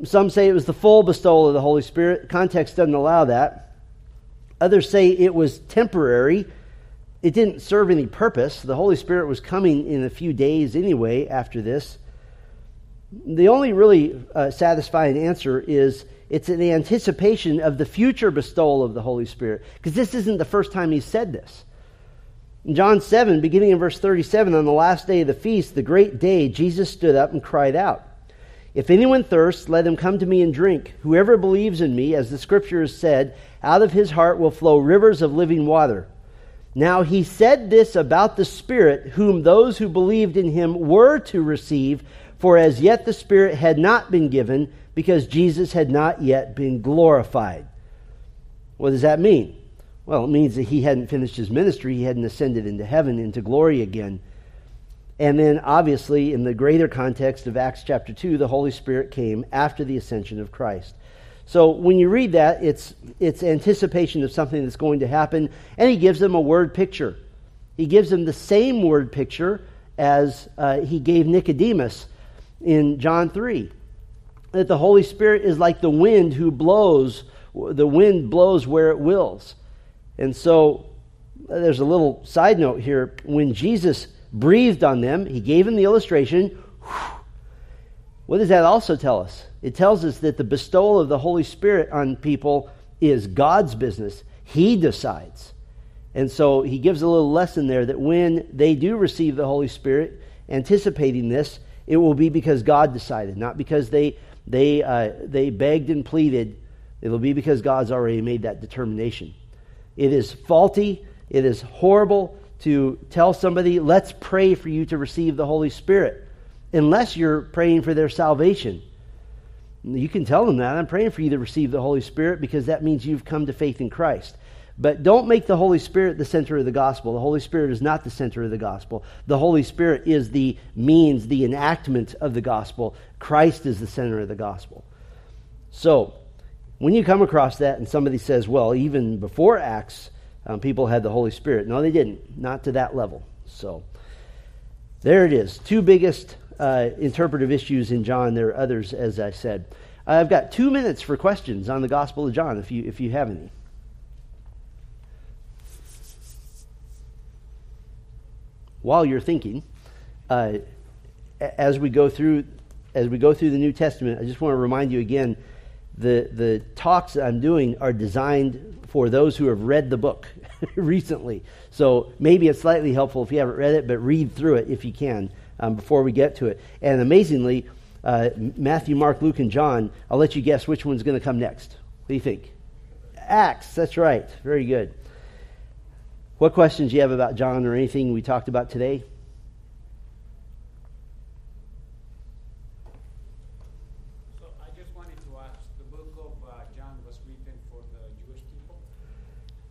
Some say it was the full bestowal of the Holy Spirit. Context doesn't allow that. Others say it was temporary. It didn't serve any purpose. The Holy Spirit was coming in a few days anyway after this. The only really uh, satisfying answer is it's an anticipation of the future bestowal of the Holy Spirit. Because this isn't the first time he said this. In John 7, beginning in verse 37, on the last day of the feast, the great day, Jesus stood up and cried out, If anyone thirsts, let him come to me and drink. Whoever believes in me, as the scripture has said, out of his heart will flow rivers of living water. Now he said this about the Spirit, whom those who believed in him were to receive for as yet the Spirit had not been given because Jesus had not yet been glorified. What does that mean? Well, it means that he hadn't finished his ministry, he hadn't ascended into heaven, into glory again. And then, obviously, in the greater context of Acts chapter 2, the Holy Spirit came after the ascension of Christ. So when you read that, it's, it's anticipation of something that's going to happen, and he gives them a word picture. He gives them the same word picture as uh, he gave Nicodemus in John 3 that the Holy Spirit is like the wind who blows, the wind blows where it wills. And so uh, there's a little side note here. When Jesus breathed on them, he gave them the illustration. What does that also tell us? It tells us that the bestowal of the Holy Spirit on people is God's business. He decides. And so he gives a little lesson there that when they do receive the Holy Spirit, anticipating this, it will be because God decided, not because they, they, uh, they begged and pleaded. It'll be because God's already made that determination. It is faulty, it is horrible to tell somebody, let's pray for you to receive the Holy Spirit, unless you're praying for their salvation. You can tell them that. I'm praying for you to receive the Holy Spirit because that means you've come to faith in Christ. But don't make the Holy Spirit the center of the gospel. The Holy Spirit is not the center of the gospel. The Holy Spirit is the means, the enactment of the gospel. Christ is the center of the gospel. So, when you come across that and somebody says, well, even before Acts, um, people had the Holy Spirit. No, they didn't. Not to that level. So, there it is. Two biggest uh, interpretive issues in John. There are others, as I said. I've got two minutes for questions on the Gospel of John, if you, if you have any. While you're thinking, uh, as we go through as we go through the New Testament, I just want to remind you again the the talks I'm doing are designed for those who have read the book recently. So maybe it's slightly helpful if you haven't read it, but read through it if you can um, before we get to it. And amazingly, uh, Matthew, Mark, Luke, and John. I'll let you guess which one's going to come next. What do you think? Acts. That's right. Very good. What questions do you have about John or anything we talked about today? So I just wanted to ask the book of uh, John was written for the Jewish people?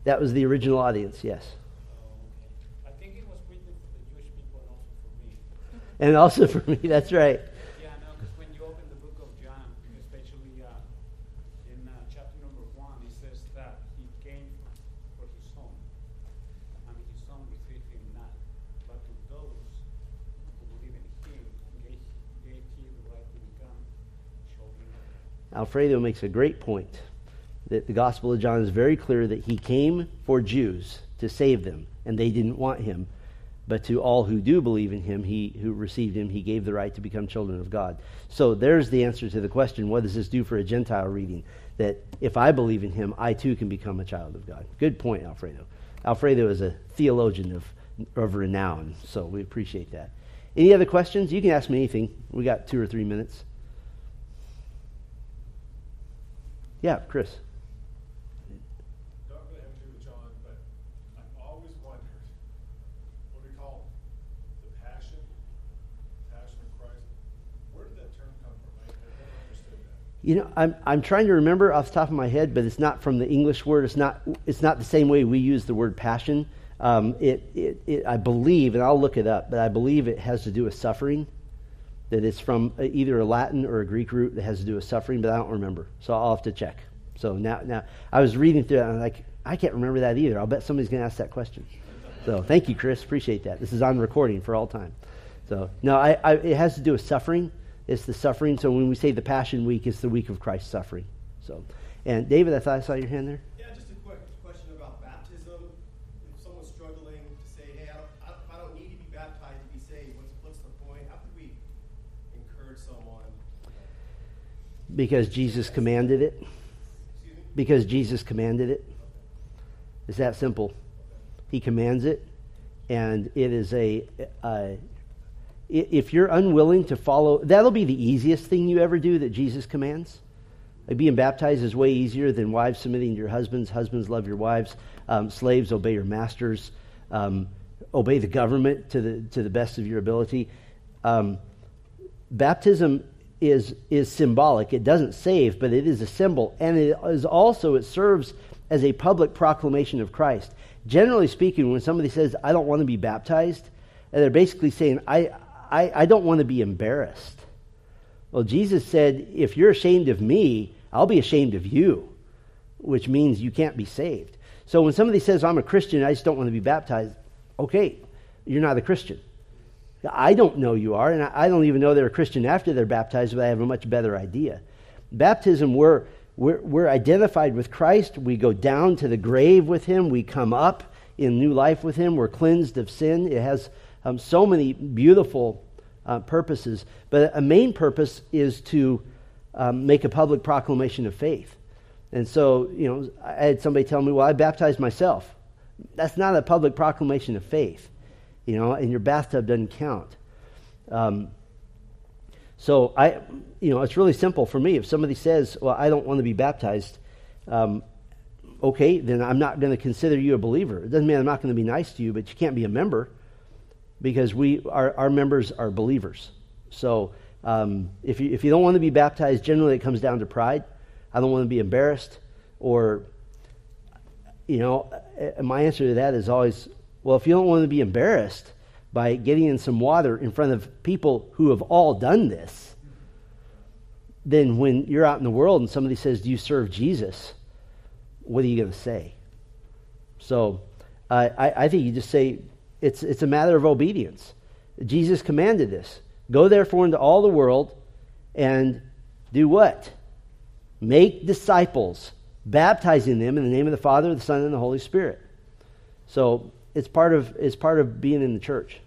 That was the original audience, yes. Oh, okay. I think it was written for the Jewish people and also for me. And also for me, that's right. Alfredo makes a great point that the Gospel of John is very clear that he came for Jews to save them, and they didn't want him. But to all who do believe in him, he who received him, he gave the right to become children of God. So there's the answer to the question what does this do for a Gentile reading? That if I believe in him, I too can become a child of God. Good point, Alfredo. Alfredo is a theologian of, of renown, so we appreciate that. Any other questions? You can ask me anything. We got two or three minutes. Yeah, Chris. Don't really have to do with John, but I've always wondered what we call the passion, passion of Christ. Where did that term come from? I, I never understood. You know, I'm, I'm trying to remember off the top of my head, but it's not from the English word. It's not, it's not the same way we use the word passion. Um, it, it, it, I believe, and I'll look it up, but I believe it has to do with suffering. That it's from uh, either a Latin or a Greek root that has to do with suffering, but I don't remember. So I'll have to check. So now, now I was reading through it, and I'm like, I can't remember that either. I'll bet somebody's going to ask that question. So thank you, Chris. Appreciate that. This is on recording for all time. So no, I, I, it has to do with suffering. It's the suffering. So when we say the Passion Week, it's the week of Christ's suffering. So, and David, I thought I saw your hand there. Yeah, just a quick question about baptism. If someone's struggling to say, "Hey, I don't, I, I don't need to be baptized to be saved," what's what's the point? How could we encourage someone? Because Jesus commanded it. Because Jesus commanded it. It's that simple. He commands it, and it is a. Uh, if you're unwilling to follow, that'll be the easiest thing you ever do that Jesus commands. Like being baptized is way easier than wives submitting to your husbands. Husbands love your wives. Um, slaves obey your masters. Um, obey the government to the to the best of your ability. Um, baptism is is symbolic. It doesn't save, but it is a symbol, and it is also it serves as a public proclamation of Christ. Generally speaking, when somebody says, "I don't want to be baptized," they're basically saying, "I I, I don't want to be embarrassed." Well, Jesus said, "If you're ashamed of me, I'll be ashamed of you," which means you can't be saved. So when somebody says, "I'm a Christian, I just don't want to be baptized," okay, you're not a Christian. I don't know you are, and I don't even know they're a Christian after they're baptized, but I have a much better idea. Baptism, we're, we're, we're identified with Christ. We go down to the grave with Him. We come up in new life with Him. We're cleansed of sin. It has um, so many beautiful uh, purposes. But a main purpose is to um, make a public proclamation of faith. And so, you know, I had somebody tell me, well, I baptized myself. That's not a public proclamation of faith you know, and your bathtub doesn't count. Um, so I, you know, it's really simple for me. If somebody says, "Well, I don't want to be baptized," um, okay, then I'm not going to consider you a believer. It doesn't mean I'm not going to be nice to you, but you can't be a member because we, our, our members are believers. So um, if you if you don't want to be baptized, generally it comes down to pride. I don't want to be embarrassed, or you know, my answer to that is always well, if you don't want to be embarrassed by getting in some water in front of people who have all done this, then when you're out in the world and somebody says, Do you serve Jesus? What are you going to say? So uh, I, I think you just say it's, it's a matter of obedience. Jesus commanded this Go therefore into all the world and do what? Make disciples, baptizing them in the name of the Father, the Son, and the Holy Spirit. So it's part of it's part of being in the church.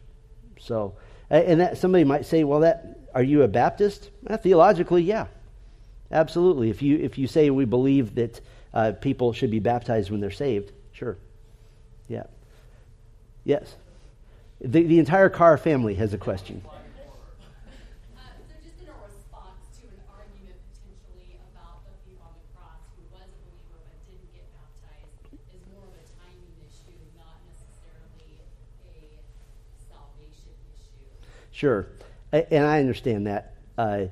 So, and that somebody might say, well, that are you a Baptist? Eh, theologically, yeah, absolutely. If you if you say we believe that uh, people should be baptized when they're saved, sure, yeah, yes. The the entire Carr family has a question. Uh, so just in a response to an argument potentially about the thief on the cross who was a believer but didn't get baptized is more of a timing issue, not necessarily a salvation issue. Sure, and I understand that, uh,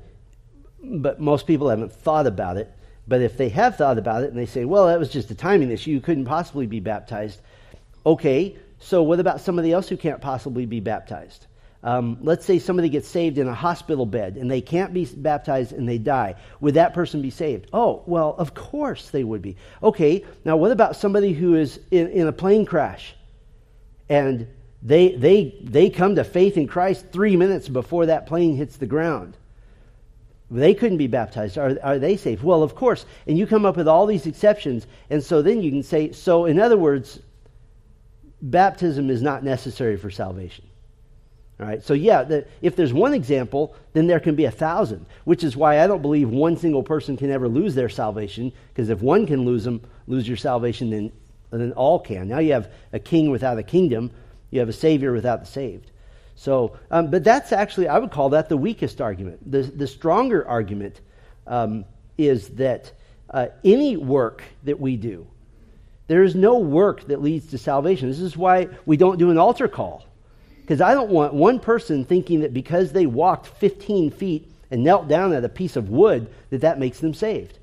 but most people haven't thought about it. But if they have thought about it and they say, "Well, that was just a timing issue; you couldn't possibly be baptized," okay. So what about somebody else who can't possibly be baptized? Um, let's say somebody gets saved in a hospital bed and they can't be baptized and they die. Would that person be saved? Oh, well, of course they would be. Okay, now what about somebody who is in, in a plane crash and they, they, they come to faith in Christ three minutes before that plane hits the ground? They couldn't be baptized. Are, are they saved? Well, of course. And you come up with all these exceptions. And so then you can say, so in other words, baptism is not necessary for salvation. All right, so yeah, the, if there's one example, then there can be a thousand, which is why I don't believe one single person can ever lose their salvation, because if one can lose them, lose your salvation, then, then all can. Now you have a king without a kingdom, you have a savior without the saved. So, um, but that's actually, I would call that the weakest argument. The, the stronger argument um, is that uh, any work that we do. There is no work that leads to salvation. This is why we don't do an altar call. Because I don't want one person thinking that because they walked 15 feet and knelt down at a piece of wood, that that makes them saved.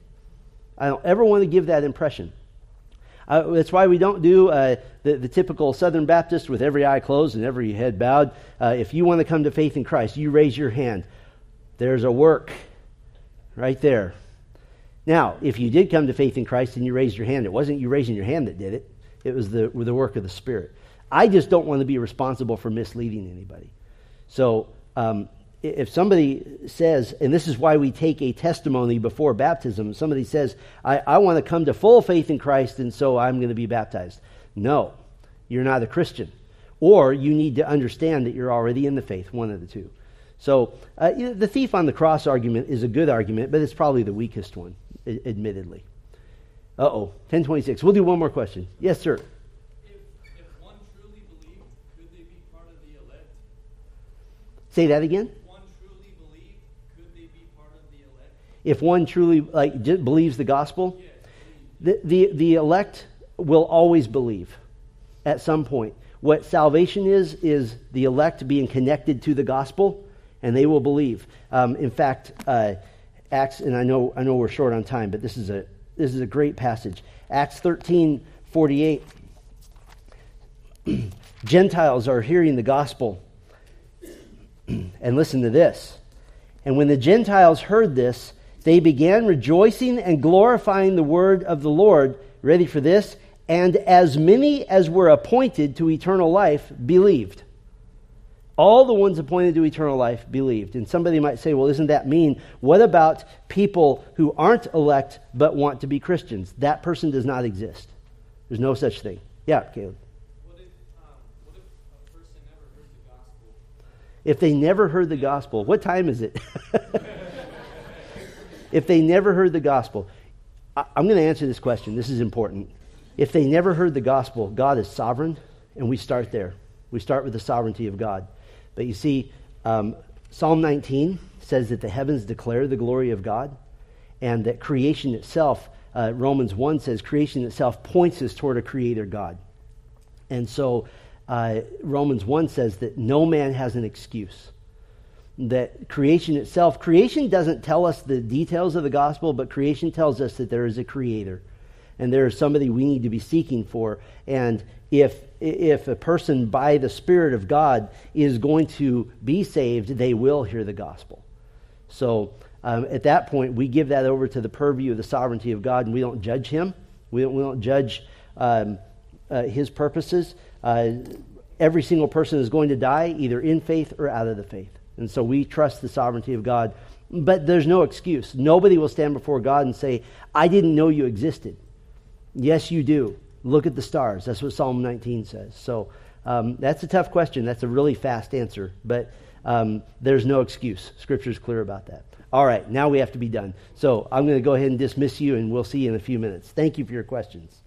I don't ever want to give that impression. Uh, that's why we don't do uh, the, the, typical Southern Baptist with every eye closed and every head bowed. Uh, if you want to come to faith in Christ, you raise your hand. There's a work right there. Now, if you did come to faith in Christ and you raised your hand, it wasn't you raising your hand that did it, it was the, the work of the Spirit. I just don't want to be responsible for misleading anybody. So, um, if somebody says, and this is why we take a testimony before baptism, somebody says, I, I want to come to full faith in Christ and so I'm going to be baptized. No, you're not a Christian. Or you need to understand that you're already in the faith, one of the two. So uh, the thief on the cross argument is a good argument, but it's probably the weakest one, admittedly. Uh oh, 1026. We'll do one more question. Yes, sir. If, if one truly believed, could they be part of the elect? Say that again. If one truly like believes the gospel, the, the, the elect will always believe at some point. What salvation is, is the elect being connected to the gospel, and they will believe. Um, in fact, uh, Acts, and I know, I know we're short on time, but this is a, this is a great passage. Acts 13 48. Gentiles are hearing the gospel. and listen to this. And when the Gentiles heard this, they began rejoicing and glorifying the word of the Lord. Ready for this? And as many as were appointed to eternal life believed. All the ones appointed to eternal life believed. And somebody might say, well, isn't that mean? What about people who aren't elect but want to be Christians? That person does not exist. There's no such thing. Yeah, Caleb. If they never heard the gospel, what time is it? if they never heard the gospel, I, am going to answer this question. This is important. If they never heard the gospel, God is sovereign, and we start there. We start with the sovereignty of God. But you see, um, Psalm 19 says that the heavens declare the glory of God, and that creation itself, uh, Romans 1 says, creation itself points us toward a creator God. And so uh, Romans 1 says that no man has an excuse that creation itself, creation doesn't tell us the details of the gospel, but creation tells us that there is a creator and there is somebody we need to be seeking for. And if, if a person by the Spirit of God is going to be saved, they will hear the gospel. So um, at that point, we give that over to the purview of the sovereignty of God, and we don't judge him. We don't, we don't judge um, uh, his purposes. Uh, every single person is going to die either in faith or out of the faith. And so we trust the sovereignty of God. But there's no excuse. Nobody will stand before God and say, I didn't know you existed. Yes, you do. Look at the stars. That's what Psalm 19 says. So um, that's a tough question. That's a really fast answer. But um, there's no excuse. Scripture's clear about that. All right, now we have to be done. So I'm going to go ahead and dismiss you, and we'll see you in a few minutes. Thank you for your questions.